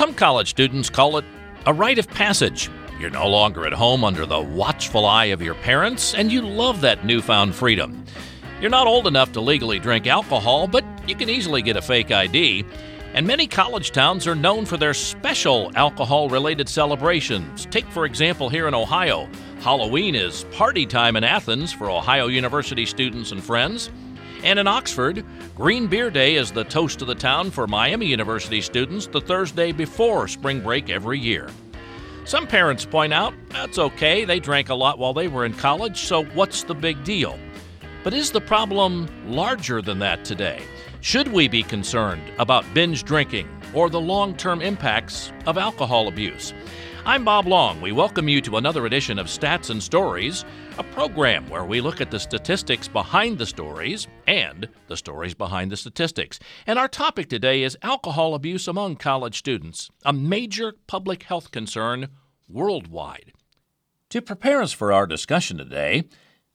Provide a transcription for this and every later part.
Some college students call it a rite of passage. You're no longer at home under the watchful eye of your parents, and you love that newfound freedom. You're not old enough to legally drink alcohol, but you can easily get a fake ID. And many college towns are known for their special alcohol related celebrations. Take, for example, here in Ohio, Halloween is party time in Athens for Ohio University students and friends. And in Oxford, Green Beer Day is the toast of the town for Miami University students the Thursday before spring break every year. Some parents point out that's okay, they drank a lot while they were in college, so what's the big deal? But is the problem larger than that today? Should we be concerned about binge drinking or the long term impacts of alcohol abuse? I'm Bob Long. We welcome you to another edition of Stats and Stories, a program where we look at the statistics behind the stories and the stories behind the statistics. And our topic today is alcohol abuse among college students, a major public health concern worldwide. To prepare us for our discussion today,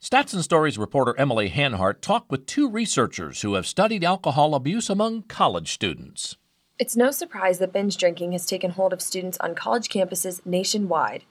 Stats and Stories reporter Emily Hanhart talked with two researchers who have studied alcohol abuse among college students. It's no surprise that binge drinking has taken hold of students on college campuses nationwide.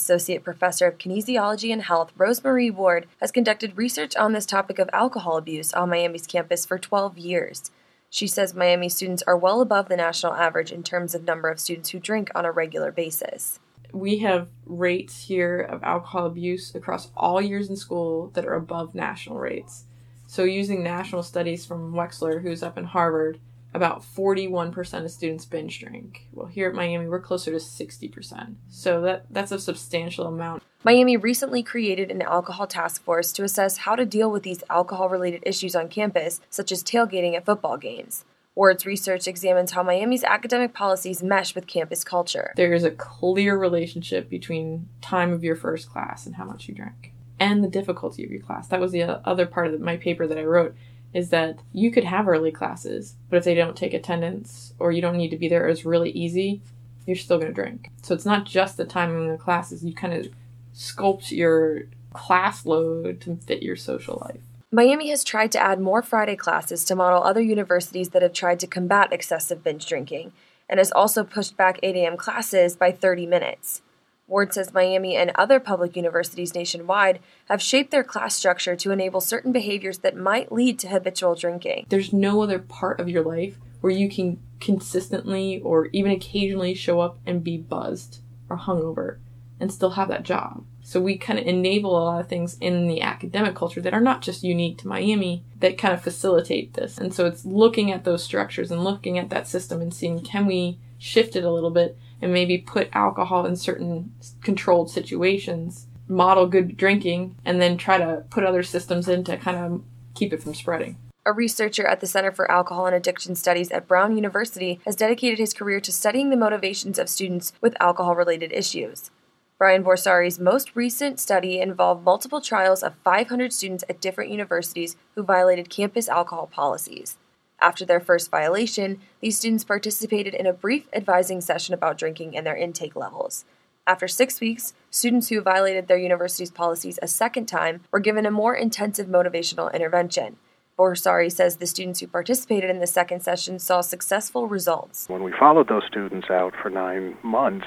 Associate Professor of Kinesiology and Health Rosemarie Ward has conducted research on this topic of alcohol abuse on Miami's campus for 12 years. She says Miami students are well above the national average in terms of number of students who drink on a regular basis we have rates here of alcohol abuse across all years in school that are above national rates. So, using national studies from Wechsler, who's up in Harvard, about 41% of students binge drink. Well, here at Miami, we're closer to 60%. So, that, that's a substantial amount. Miami recently created an alcohol task force to assess how to deal with these alcohol related issues on campus, such as tailgating at football games. Ward's research examines how Miami's academic policies mesh with campus culture. There is a clear relationship between time of your first class and how much you drank, and the difficulty of your class. That was the other part of my paper that I wrote. Is that you could have early classes, but if they don't take attendance or you don't need to be there, it's really easy, you're still going to drink. So it's not just the timing of the classes, you kind of sculpt your class load to fit your social life. Miami has tried to add more Friday classes to model other universities that have tried to combat excessive binge drinking, and has also pushed back 8 a.m. classes by 30 minutes. Ward says Miami and other public universities nationwide have shaped their class structure to enable certain behaviors that might lead to habitual drinking. There's no other part of your life where you can consistently or even occasionally show up and be buzzed or hungover and still have that job. So we kind of enable a lot of things in the academic culture that are not just unique to Miami that kind of facilitate this. And so it's looking at those structures and looking at that system and seeing can we shift it a little bit and maybe put alcohol in certain controlled situations, model good drinking, and then try to put other systems in to kind of keep it from spreading. A researcher at the Center for Alcohol and Addiction Studies at Brown University has dedicated his career to studying the motivations of students with alcohol related issues. Brian Borsari's most recent study involved multiple trials of 500 students at different universities who violated campus alcohol policies. After their first violation, these students participated in a brief advising session about drinking and their intake levels. After six weeks, students who violated their university's policies a second time were given a more intensive motivational intervention. Borsari says the students who participated in the second session saw successful results. When we followed those students out for nine months,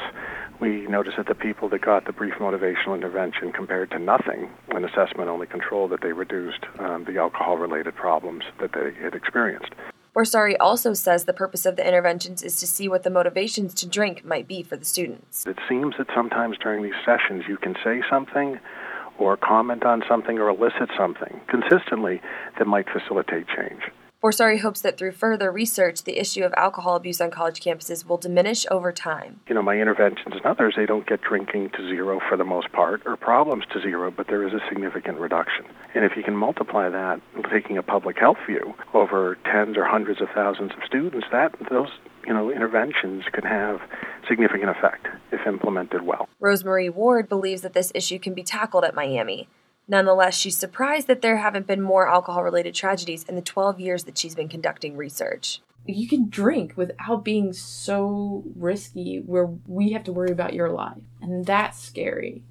we noticed that the people that got the brief motivational intervention compared to nothing, an assessment only control that they reduced um, the alcohol related problems that they had experienced. Borsari also says the purpose of the interventions is to see what the motivations to drink might be for the students. It seems that sometimes during these sessions you can say something or comment on something or elicit something consistently that might facilitate change. Borsari hopes that through further research, the issue of alcohol abuse on college campuses will diminish over time. You know, my interventions and others, they don't get drinking to zero for the most part, or problems to zero, but there is a significant reduction. And if you can multiply that, taking a public health view over tens or hundreds of thousands of students, that those you know interventions can have significant effect if implemented well. Rosemarie Ward believes that this issue can be tackled at Miami. Nonetheless, she's surprised that there haven't been more alcohol related tragedies in the 12 years that she's been conducting research. You can drink without being so risky where we have to worry about your life. And that's scary,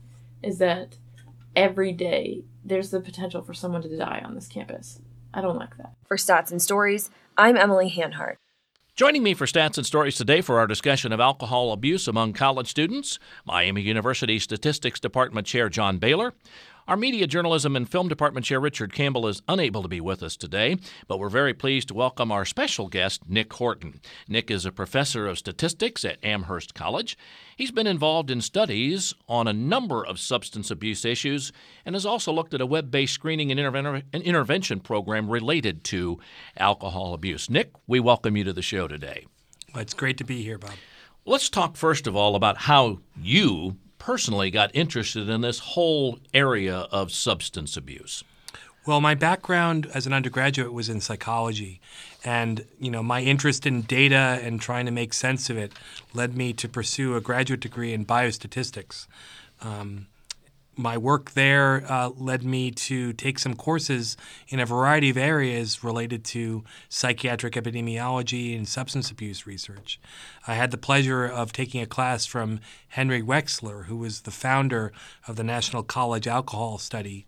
is that every day there's the potential for someone to die on this campus. I don't like that. For Stats and Stories, I'm Emily Hanhart. Joining me for Stats and Stories today for our discussion of alcohol abuse among college students, Miami University Statistics Department Chair John Bailer. Our media journalism and film department chair Richard Campbell is unable to be with us today, but we're very pleased to welcome our special guest, Nick Horton. Nick is a professor of statistics at Amherst College. He's been involved in studies on a number of substance abuse issues and has also looked at a web based screening and interven- intervention program related to alcohol abuse. Nick, we welcome you to the show today. Well, it's great to be here, Bob. Let's talk first of all about how you personally got interested in this whole area of substance abuse? Well, my background as an undergraduate was in psychology, and you know my interest in data and trying to make sense of it led me to pursue a graduate degree in biostatistics. Um, my work there uh, led me to take some courses in a variety of areas related to psychiatric epidemiology and substance abuse research. I had the pleasure of taking a class from Henry Wechsler, who was the founder of the National College Alcohol Study,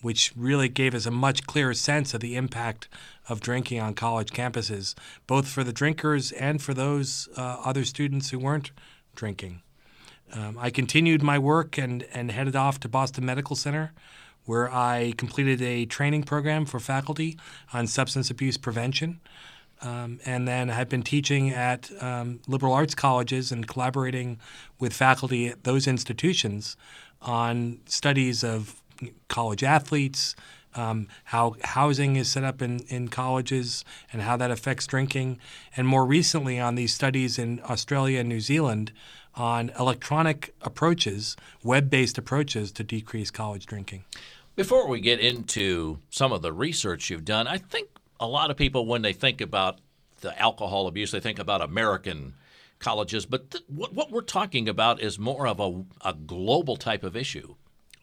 which really gave us a much clearer sense of the impact of drinking on college campuses, both for the drinkers and for those uh, other students who weren't drinking. Um, I continued my work and, and headed off to Boston Medical Center, where I completed a training program for faculty on substance abuse prevention. Um, and then I've been teaching at um, liberal arts colleges and collaborating with faculty at those institutions on studies of college athletes, um, how housing is set up in, in colleges and how that affects drinking, and more recently on these studies in Australia and New Zealand on electronic approaches, web based approaches to decrease college drinking. Before we get into some of the research you've done, I think a lot of people, when they think about the alcohol abuse, they think about American colleges, but th- what, what, we're talking about is more of a, a global type of issue.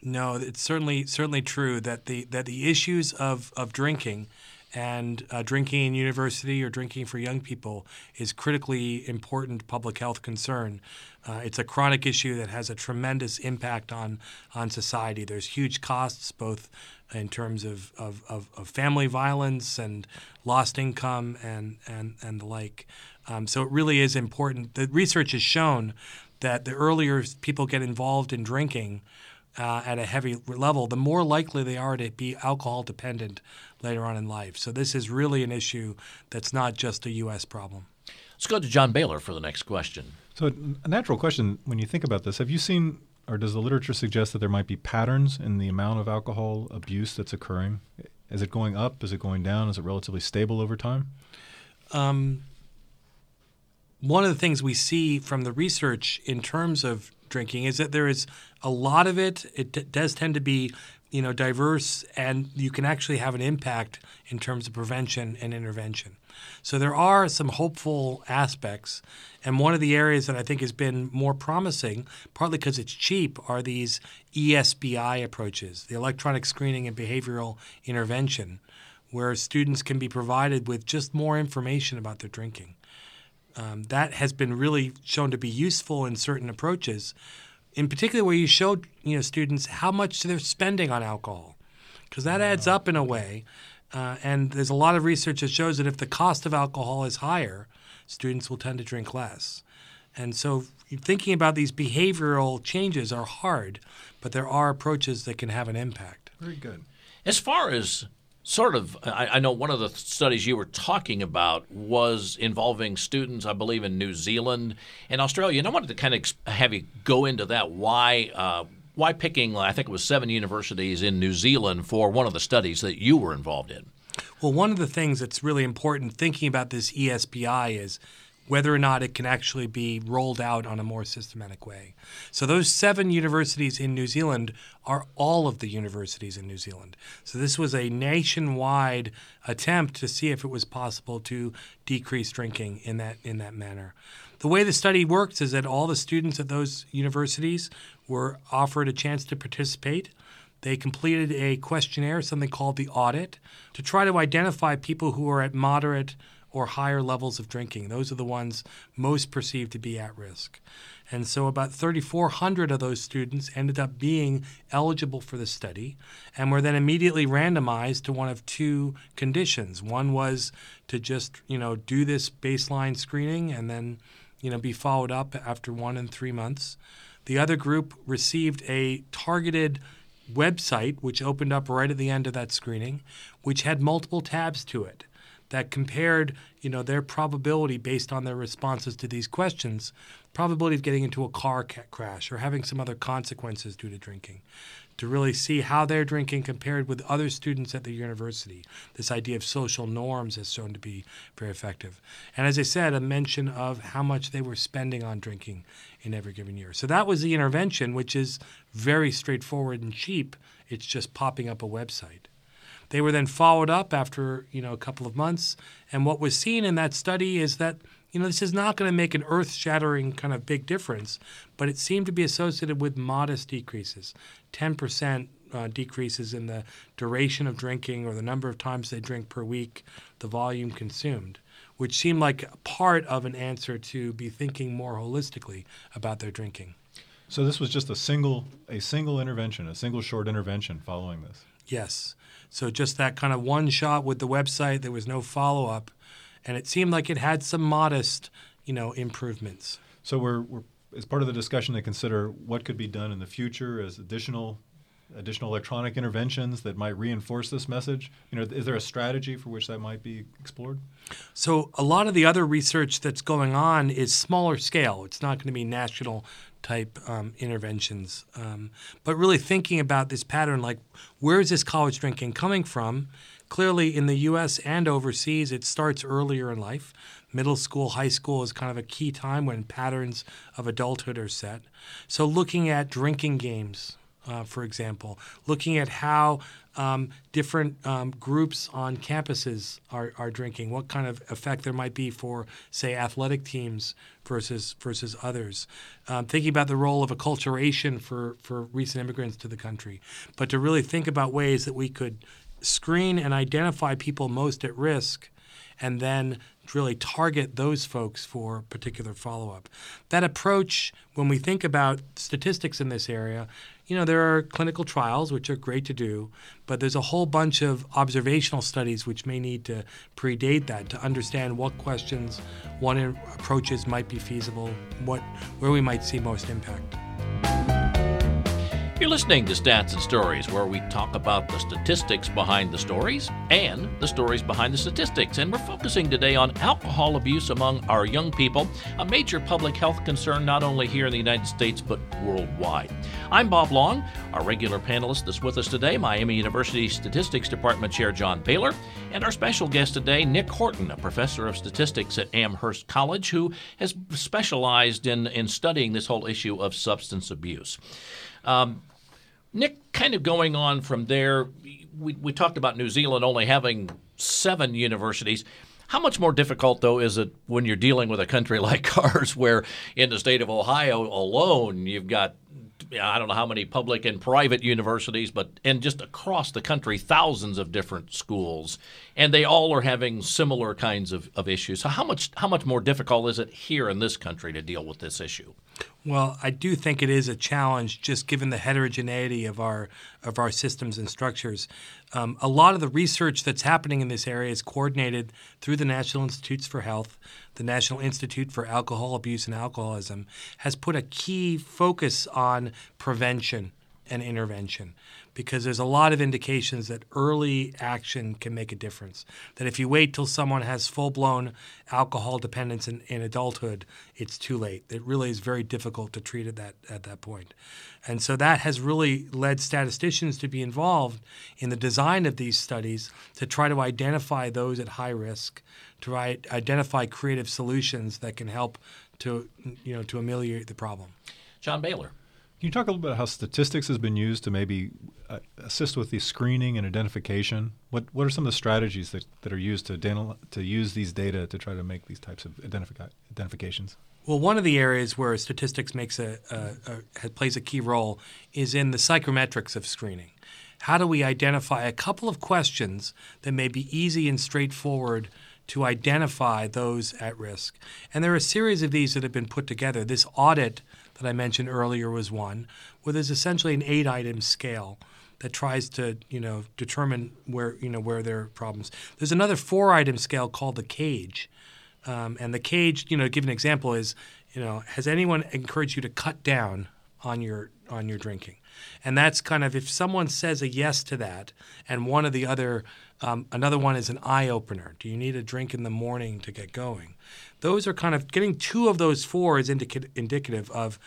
No, it's certainly certainly true that the that the issues of, of drinking and uh, drinking in university or drinking for young people is critically important public health concern. Uh, it's a chronic issue that has a tremendous impact on on society. There's huge costs, both in terms of, of, of, of family violence and lost income and and, and the like. Um, so it really is important. The research has shown that the earlier people get involved in drinking, uh, at a heavy level, the more likely they are to be alcohol dependent later on in life. So this is really an issue that's not just a U.S. problem. Let's go to John Bailer for the next question. So, a natural question when you think about this have you seen or does the literature suggest that there might be patterns in the amount of alcohol abuse that's occurring? Is it going up? Is it going down? Is it relatively stable over time? Um, one of the things we see from the research in terms of drinking is that there is a lot of it. It d- does tend to be, you know, diverse, and you can actually have an impact in terms of prevention and intervention. So there are some hopeful aspects, and one of the areas that I think has been more promising, partly because it's cheap, are these ESBI approaches, the electronic screening and behavioral intervention, where students can be provided with just more information about their drinking. Um, that has been really shown to be useful in certain approaches, in particular where you show you know students how much they're spending on alcohol, because that adds up in a way. Uh, and there's a lot of research that shows that if the cost of alcohol is higher, students will tend to drink less. And so thinking about these behavioral changes are hard, but there are approaches that can have an impact. Very good. As far as sort of I, I, know one of the studies you were talking about was involving students i believe in new zealand and australia and i wanted to kind of have you go into that. Why uh, why picking i think it was seven universities in new zealand for one of the studies that you were involved in? Well one of the things that's really important thinking about this ESBI is whether or not it can actually be rolled out on a more systematic way. So, those seven universities in New Zealand are all of the universities in New Zealand. So, this was a nationwide attempt to see if it was possible to decrease drinking in that, in that manner. The way the study works is that all the students at those universities were offered a chance to participate. They completed a questionnaire, something called the audit, to try to identify people who are at moderate or higher levels of drinking. Those are the ones most perceived to be at risk. And so about 3,400 of those students ended up being eligible for the study and were then immediately randomized to one of two conditions. One was to just, you know, do this baseline screening and then, you know, be followed up after one and three months. The other group received a targeted website, which opened up right at the end of that screening, which had multiple tabs to it that compared, you know, their probability based on their responses to these questions, probability of getting into a car crash or having some other consequences due to drinking, to really see how their drinking compared with other students at the university. This idea of social norms has shown to be very effective. And as I said, a mention of how much they were spending on drinking in every given year. So that was the intervention, which is very straightforward and cheap. It's just popping up a website. They were then followed up after you know a couple of months, and what was seen in that study is that you know this is not going to make an earth-shattering kind of big difference, but it seemed to be associated with modest decreases, ten percent uh, decreases in the duration of drinking or the number of times they drink per week, the volume consumed, which seemed like part of an answer to be thinking more holistically about their drinking. So this was just a single a single intervention, a single short intervention following this. Yes. So just that kind of one shot with the website, there was no follow up, and it seemed like it had some modest, you know, improvements. So we're, we're as part of the discussion to consider what could be done in the future as additional additional electronic interventions that might reinforce this message? You know, is there a strategy for which that might be explored? So a lot of the other research that's going on is smaller scale. It's not going to be national type um, interventions, um, but really thinking about this pattern, like where is this college drinking coming from? Clearly, in the U.S. and overseas, it starts earlier in life. Middle school, high school is kind of a key time when patterns of adulthood are set. So, looking at drinking games, uh, for example, looking at how um, different um, groups on campuses are, are drinking, what kind of effect there might be for, say, athletic teams versus versus others. Um, thinking about the role of acculturation for, for recent immigrants to the country, but to really think about ways that we could screen and identify people most at risk and then really target those folks for particular follow up. That approach, when we think about statistics in this area, you know, there are clinical trials, which are great to do, but there's a whole bunch of observational studies which may need to predate that to understand what questions, what approaches might be feasible, what, where we might see most impact. You're listening to Stats and Stories, where we talk about the statistics behind the stories and the stories behind the statistics. And we're focusing today on alcohol abuse among our young people, a major public health concern not only here in the United States but worldwide. I'm Bob Long. Our regular panelist that's with us today, Miami University Statistics Department Chair John Bailer, and our special guest today, Nick Horton, a professor of statistics at Amherst College who has specialized in, in studying this whole issue of substance abuse. Um, Nick, kind of going on from there, we, we talked about New Zealand only having seven universities. How much more difficult, though, is it when you're dealing with a country like ours, where in the state of Ohio alone, you've got I don't know how many public and private universities, but and just across the country, thousands of different schools, and they all are having similar kinds of, of issues. So how much how much more difficult is it here in this country to deal with this issue? Well, I do think it is a challenge, just given the heterogeneity of our of our systems and structures. Um, a lot of the research that's happening in this area is coordinated through the National Institutes for Health. The National Institute for Alcohol Abuse and Alcoholism has put a key focus on prevention and intervention because there's a lot of indications that early action can make a difference. That if you wait till someone has full blown alcohol dependence in, in, adulthood, it's too late. It really is very difficult to treat at that at that point. And so that has really led statisticians to be involved in the design of these studies to try to identify those at high risk, to identify creative solutions that can help to you know to ameliorate the problem. John Bailer. Can you talk a little bit about how statistics has been used to maybe uh, assist with the screening and identification? What what are some of the strategies that, that are used to dental, to use these data to try to make these types of identifi- identifications? Well, one of the areas where statistics makes a, a, a plays a key role is in the psychometrics of screening. How do we identify a couple of questions that may be easy and straightforward to identify those at risk. And there are a series of these that have been put together. This audit that I mentioned earlier was one, where there's essentially an eight item scale that tries to you know determine where you know where there are problems. There's another four item scale called the cage, um, and the cage you know give an example is you know has anyone encouraged you to cut down on your on your drinking, and that's kind of if someone says a yes to that, and one of the other um, another one is an eye opener. Do you need a drink in the morning to get going? Those are kind of getting two of those four is indica- indicative of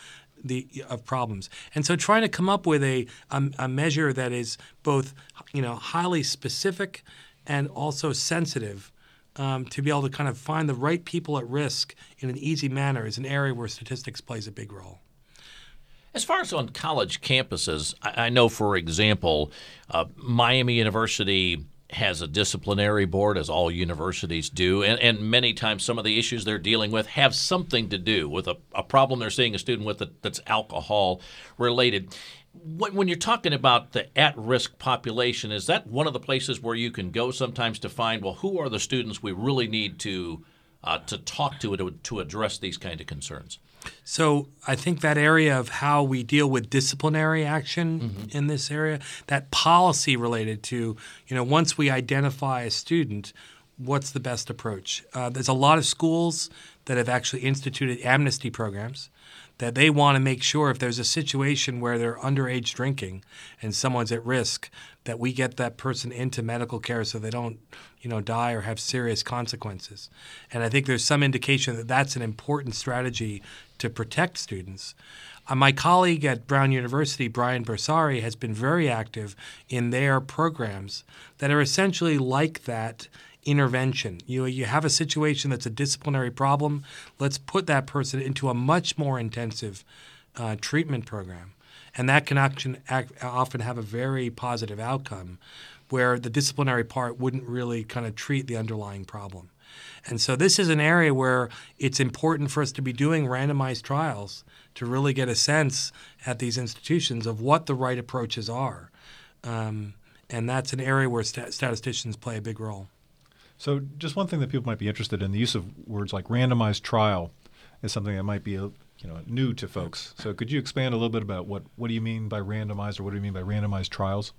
the of problems. And so trying to come up with a, a, a measure that is both you know highly specific and also sensitive um, to be able to kind of find the right people at risk in an easy manner is an area where statistics plays a big role. As far as on college campuses, I, I know, for example, uh, Miami University has a disciplinary board, as all universities do, and, and many times some of the issues they're dealing with have something to do with a, a problem they're seeing a student with that, that's alcohol related. When, when you're talking about the at risk population, is that one of the places where you can go sometimes to find, well, who are the students we really need to, uh, to talk to, to to address these kind of concerns? So I think that area of how we deal with disciplinary action Mm-hmm. in this area, that policy related to, you know, once we identify a student, what's the best approach? Uh, there's a lot of schools that have actually instituted amnesty programs that they want to make sure if there's a situation where they're underage drinking and someone's at risk that we get that person into medical care so they don't you know die or have serious consequences and i think there's some indication that that's an important strategy to protect students uh, my colleague at Brown University, Brian Borsari, has been very active in their programs that are essentially like that intervention. You you have a situation that's a disciplinary problem. Let's put that person into a much more intensive uh, treatment program, and that can action, act, often have a very positive outcome, where the disciplinary part wouldn't really kind of treat the underlying problem. And so this is an area where it's important for us to be doing randomized trials to really get a sense at these institutions of what the right approaches are. Um, and that's an area where stat- statisticians play a big role. So, just one thing that people might be interested in: the use of words like randomized trial is something that might be, you know, new to folks. So, could you expand a little bit about what what do you mean by randomized, or what do you mean by randomized trials?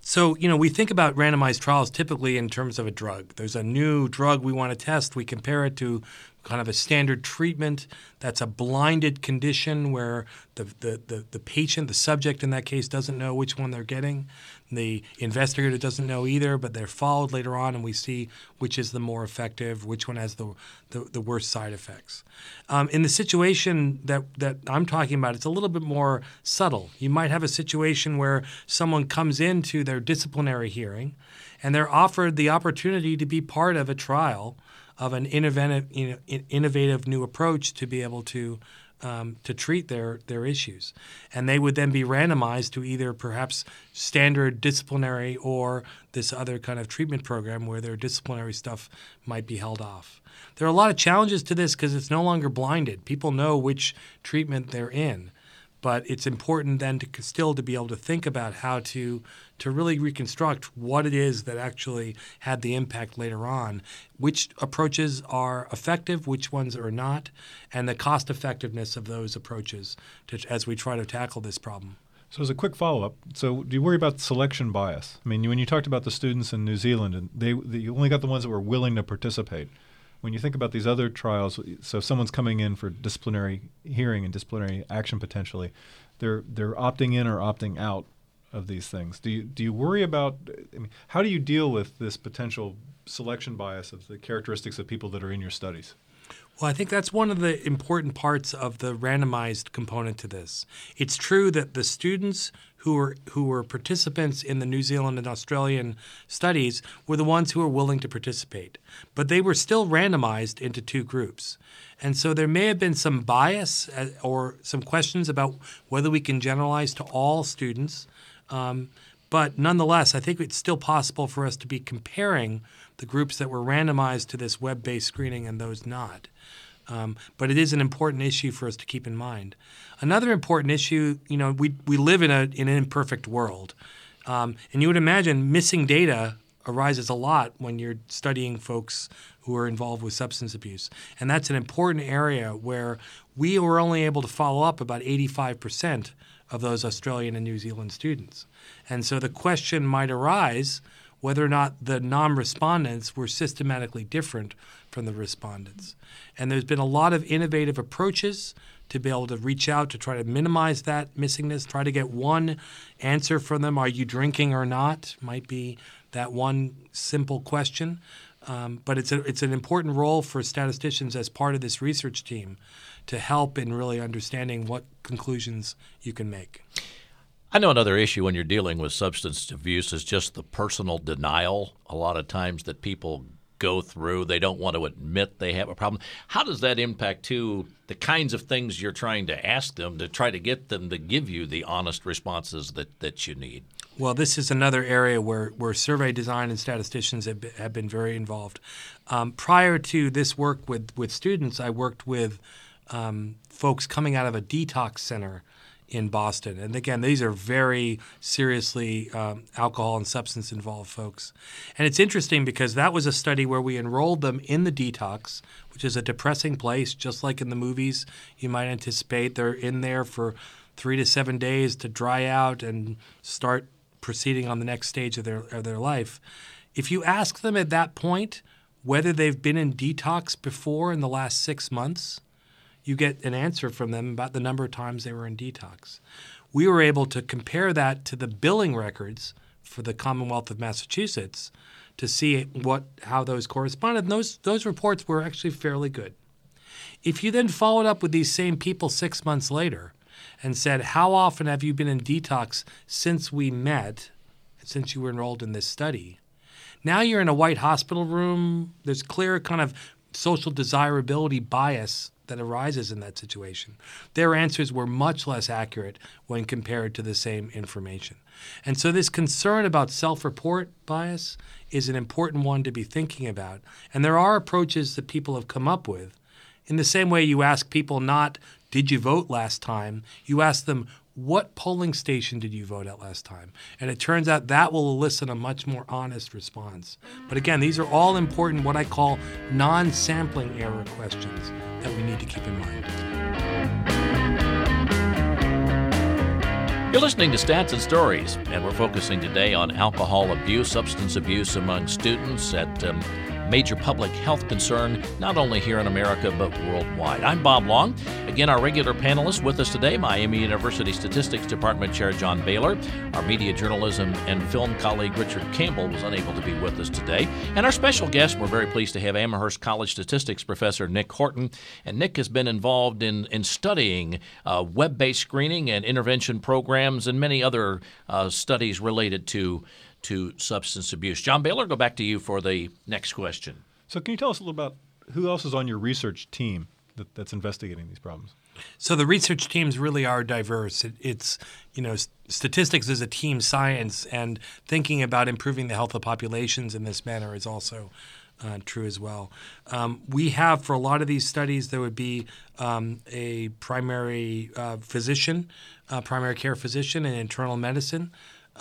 So, you know, we think about randomized trials typically in terms of a drug. There's a new drug we want to test. We compare it to kind of a standard treatment that's a blinded condition where the, the, the, the, patient, the subject in that case, doesn't know which one they're getting. The investigator doesn't know either, but they're followed later on and we see which is the more effective, which one has the, the, the worst side effects. Um, in the situation that, that I'm talking about, it's a little bit more subtle. You might have a situation where someone comes into their disciplinary hearing and they're offered the opportunity to be part of a trial of an innovative, you know, innovative new approach to be able to um, to treat their their issues, and they would then be randomized to either perhaps standard disciplinary or this other kind of treatment program where their disciplinary stuff might be held off. There are a lot of challenges to this because it's no longer blinded. People know which treatment they're in, but it's important then to still to be able to think about how to to really reconstruct what it is that actually had the impact later on, which approaches are effective, which ones are not, and the cost effectiveness of those approaches to, as we try to tackle this problem. So, as a quick follow up, so do you worry about selection bias? I mean, when you talked about the students in New Zealand, and they, they you only got the ones that were willing to participate. When you think about these other trials, so someone's coming in for disciplinary hearing and disciplinary action potentially, they're they're opting in or opting out of these things. Do you do you worry about? I mean, how do you deal with this potential selection bias of the characteristics of people that are in your studies? Well, I think that's one of the important parts of the randomized component to this. It's true that the students who were who were participants in the New Zealand and Australian studies were the ones who were willing to participate, but they were still randomized into two groups. And so there may have been some bias uh, or some questions about whether we can generalize to all students. Um, but nonetheless, I think it's still possible for us to be comparing the groups that were randomized to this web based screening and those not. Um, but it is an important issue for us to keep in mind. Another important issue, you know, we, we live in, a, in an imperfect world. Um, and you would imagine missing data arises a lot when you're studying folks who are involved with substance abuse. And that's an important area where we were only able to follow up about 85% of those Australian and New Zealand students. And so the question might arise whether or not the non respondents were systematically different from the respondents. And there's been a lot of innovative approaches to be able to reach out to try to minimize that missingness, try to get one answer from them are you drinking or not? Might be that one simple question. Um, but it's, a, it's an important role for statisticians as part of this research team to help in really understanding what conclusions you can make. I know another issue when you're dealing with substance abuse is just the personal denial. A lot of times that people go through, they don't want to admit they have a problem. How does that impact too the kinds of things you're trying to ask them to try to get them to give you the honest responses that, that you need? Well, this is another area where, where survey design and statisticians have been, have been very involved. Um, prior to this work with, with students, I worked with um, folks coming out of a detox center in Boston. And again, these are very seriously um, alcohol and substance involved folks. And it's interesting because that was a study where we enrolled them in the detox, which is a depressing place, just like in the movies you might anticipate. They're in there for three to seven days to dry out and start proceeding on the next stage of their, of their life. If you ask them at that point whether they've been in detox before in the last six months, you get an answer from them about the number of times they were in detox. We were able to compare that to the billing records for the Commonwealth of Massachusetts to see what how those corresponded. And those those reports were actually fairly good. If you then followed up with these same people six months later and said, How often have you been in detox since we met, since you were enrolled in this study? Now you're in a white hospital room. There's clear kind of social desirability bias that arises in that situation. Their answers were much less accurate when compared to the same information. And so, this concern about self report bias is an important one to be thinking about. And there are approaches that people have come up with. In the same way you ask people not, did you vote last time? You ask them, what polling station did you vote at last time? And it turns out that will elicit a much more honest response. But again, these are all important, what I call non sampling error questions that we need to keep in mind. You're listening to Stats and Stories, and we're focusing today on alcohol abuse, substance abuse among students at um, major public health concern, not only here in America, but worldwide. I'm Bob Long. Again, our regular panelist with us today, Miami University Statistics Department Chair John Bailer. Our media journalism and film colleague Richard Campbell was unable to be with us today. And our special guest, we're very pleased to have Amherst College Statistics Professor Nick Horton. And Nick has been involved in, in studying uh, web based screening and intervention programs and many other uh, studies related to to substance abuse. John Bailer, go back to you for the next question. So, can you tell us a little about who else is on your research team that, that's investigating these problems? So the research teams really are diverse. It, it's you know statistics is a team science, and thinking about improving the health of populations in this manner is also uh, true as well. Um, we have for a lot of these studies there would be um, a primary uh, physician, uh, primary care physician, in internal medicine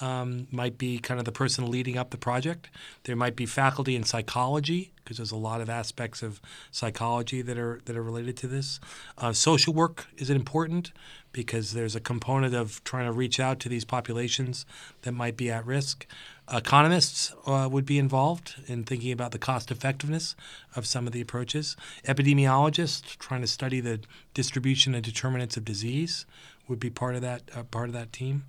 um, might be kind of the person leading up the project. There might be faculty in psychology because there's a lot of aspects of psychology that are that are related to this. Uh, social work is important because there's a component of trying to reach out to these populations that might be at risk. Economists uh, would be involved in thinking about the cost effectiveness of some of the approaches. Epidemiologists trying to study the distribution and determinants of disease would be part of that uh, part of that team.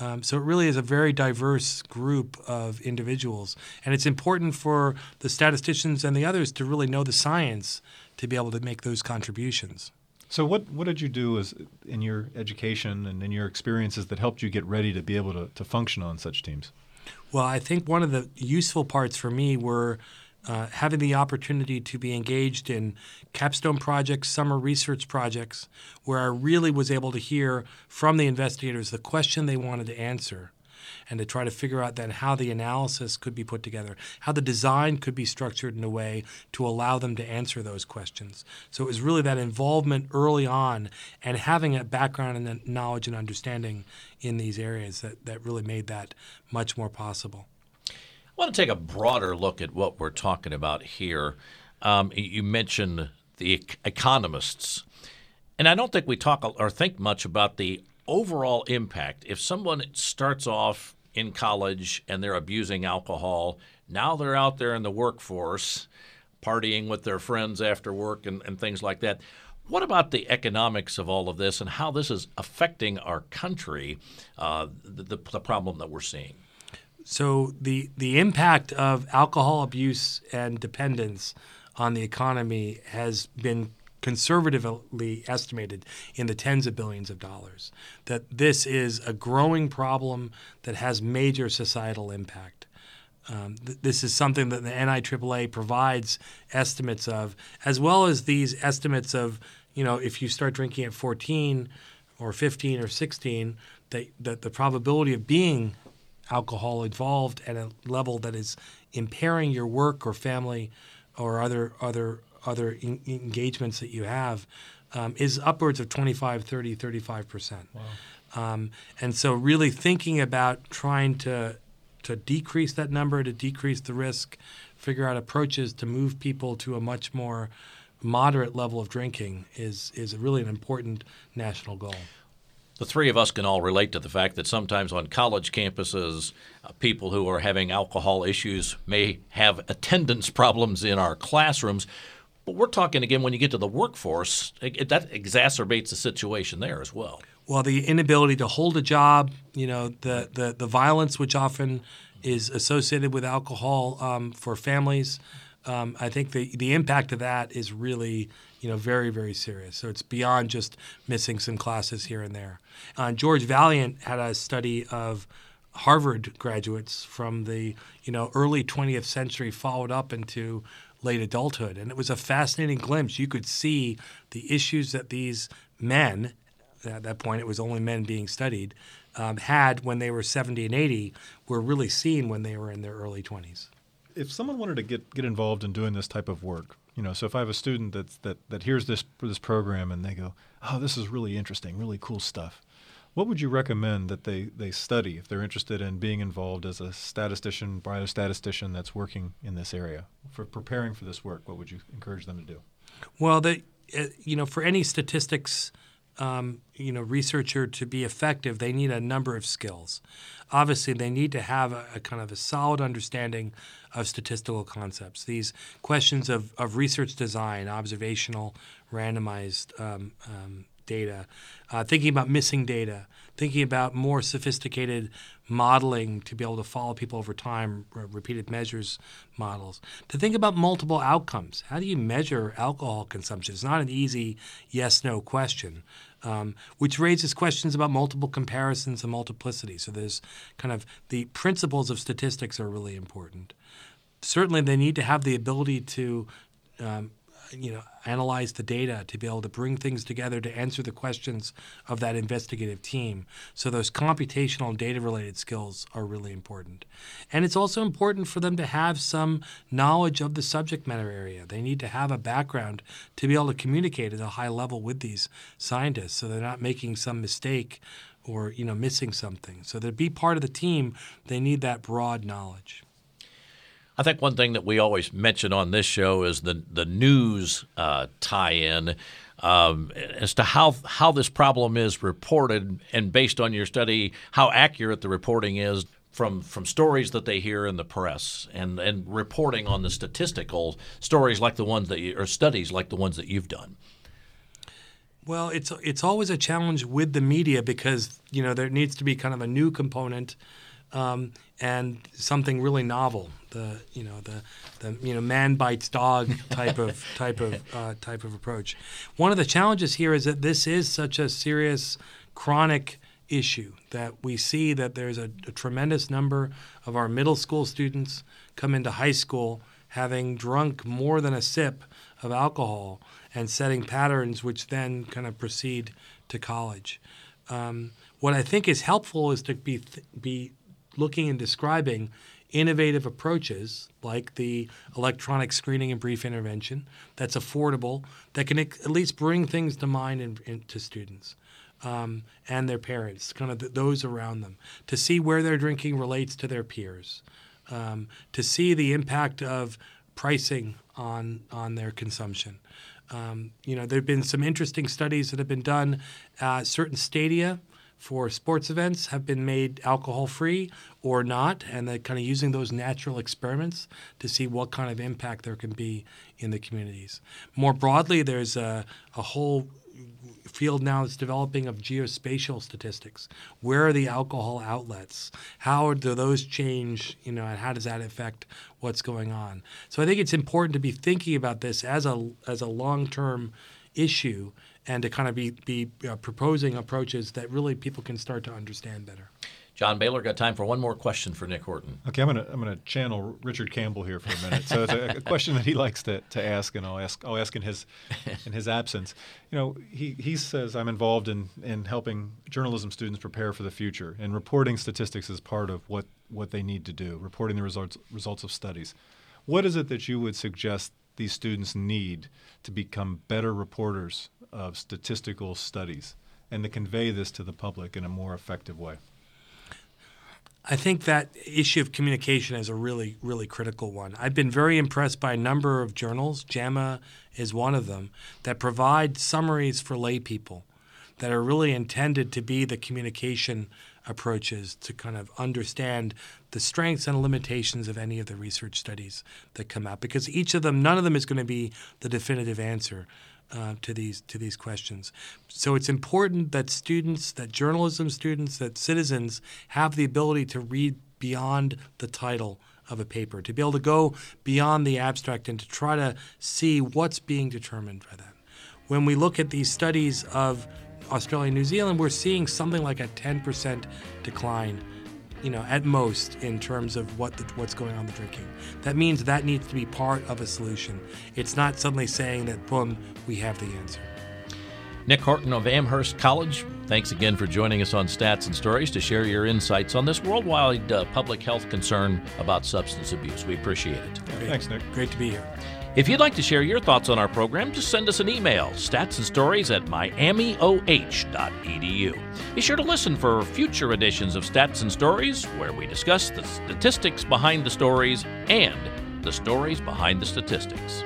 Um, so it really is a very diverse group of individuals, and it's important for the statisticians and the others to really know the science to be able to make those contributions. So what what did you do as in your education and in your experiences that helped you get ready to be able to, to function on such teams? Well, I think one of the useful parts for me were uh, having the opportunity to be engaged in capstone projects, summer research projects, where I really was able to hear from the investigators the question they wanted to answer and to try to figure out then how the analysis could be put together, how the design could be structured in a way to allow them to answer those questions. So it was really that involvement early on and having a background and knowledge and understanding in these areas that, that really made that much more possible. I want to take a broader look at what we're talking about here. Um, you mentioned the economists, and I don't think we talk or think much about the overall impact. If someone starts off in college and they're abusing alcohol, now they're out there in the workforce partying with their friends after work and, and things like that. What about the economics of all of this and how this is affecting our country, uh, the, the, the problem that we're seeing? So the the impact of alcohol abuse and dependence on the economy has been conservatively estimated in the tens of billions of dollars. That this is a growing problem that has major societal impact. Um, th- this is something that the NIAAA provides estimates of, as well as these estimates of, you know, if you start drinking at 14 or 15 or 16, that, that the probability of being alcohol involved at a level that is impairing your work or family or other other other in, engagements that you have um, is upwards of 25 30 35 percent wow. um, and so really thinking about trying to to decrease that number to decrease the risk figure out approaches to move people to a much more moderate level of drinking is is really an important national goal the three of us can all relate to the fact that sometimes on college campuses, uh, people who are having alcohol issues may have attendance problems in our classrooms. But we're talking again when you get to the workforce, it, that exacerbates the situation there as well. Well, the inability to hold a job, you know, the the, the violence which often is associated with alcohol um, for families. Um, I think the the impact of that is really you know, very, very serious. So it's beyond just missing some classes here and there. Uh, George Vaillant had a study of Harvard graduates from the, you know, early 20th century followed up into late adulthood. And it was a fascinating glimpse. You could see the issues that these men, at that point it was only men being studied, um, had when they were 70 and 80 were really seen when they were in their early 20s. If someone wanted to get, get involved in doing this type of work, you know, so if I have a student that's, that that hears this this program and they go, "Oh, this is really interesting, really cool stuff," what would you recommend that they they study if they're interested in being involved as a statistician, biostatistician that's working in this area for preparing for this work? What would you encourage them to do? Well, they, uh, you know, for any statistics um, you know researcher to be effective, they need a number of skills. Obviously, they need to have a, a, kind of a solid understanding of statistical concepts. These questions of, of research design, observational, randomized um, um, data, uh, thinking about missing data, thinking about more sophisticated modeling to be able to follow people over time, r- repeated measures models, to think about multiple outcomes. How do you measure alcohol consumption? It's not an easy yes no question. Um, which raises questions about multiple comparisons and multiplicity. So there's kind of the principles of statistics are really important. Certainly, they need to have the ability to um, you know, analyze the data to be able to bring things together to answer the questions of that investigative team. So those computational data related skills are really important. And it's also important for them to have some knowledge of the subject matter area. They need to have a background to be able to communicate at a high level with these scientists so they're not making some mistake or you know missing something. So to be part of the team, they need that broad knowledge. I think one thing that we always mention on this show is the the news uh, tie-in um, as to how how this problem is reported, and based on your study, how accurate the reporting is from from stories that they hear in the press, and and reporting on the statistical stories like the ones that you, or studies like the ones that you've done. Well, it's it's always a challenge with the media because you know there needs to be kind of a new component um, and something really novel. The you know the the you know man bites dog type of type of uh, type of approach. One of the challenges here is that this is such a serious chronic issue that we see that there's a, a tremendous number of our middle school students come into high school having drunk more than a sip of alcohol and setting patterns which then kind of proceed to college. Um, what I think is helpful is to be th- be looking and describing innovative approaches like the electronic screening and brief intervention that's affordable, that can at least bring things to mind in, in, to students um, and their parents, kind of th- those around them, to see where their drinking relates to their peers. um, to see the impact of pricing on on their consumption. Um, you know, there have been some interesting studies that have been done. Uh, certain stadia for sports events have been made alcohol free or not, and they're kind of using those natural experiments to see what kind of impact there can be in the communities. More broadly, there's a, a whole field now that's developing of geospatial statistics. Where are the alcohol outlets? How do those change? You know, and how does that affect what's going on? So I think it's important to be thinking about this as a as a long term issue and to kind of be be uh, proposing approaches that really people can start to understand better. John Bailer got time for one more question for Nick Horton. Okay, I'm gonna I'm gonna channel Richard Campbell here for a minute. So it's a, a, question that he likes to, to ask, and I'll ask I'll ask in his in his absence. You know, he, he says I'm involved in, in helping journalism students prepare for the future, and reporting statistics is part of what, what they need to do. Reporting the results results of studies. What is it that you would suggest these students need to become better reporters of statistical studies, and to convey this to the public in a more effective way? I think that issue of communication is a really, really critical one. I've been very impressed by a number of journals. JAMA is one of them that provide summaries for lay people that are really intended to be the communication approaches to kind of understand the strengths and limitations of any of the research studies that come out because each of them none of them is going to be the definitive answer uh, to these to these questions. So it's important that students, that journalism students, that citizens have the ability to read beyond the title of a paper, to be able to go beyond the abstract and to try to see what's being determined by that. When we look at these studies of Australia and New Zealand, we're seeing something like a 10% decline you know, at most in terms of what the, what's going on in the drinking. That means that needs to be part of a solution. It's not suddenly saying that, boom, we have the answer. Nick Horton of Amherst College, thanks again for joining us on Stats and Stories to share your insights on this worldwide uh, public health concern about substance abuse. We appreciate it. Great. Thanks, Nick. Great to be here. If you'd like to share your thoughts on our program, just send us an email, statsandstories at miamioh.edu. Be sure to listen for future editions of Stats and Stories, where we discuss the statistics behind the stories and the stories behind the statistics.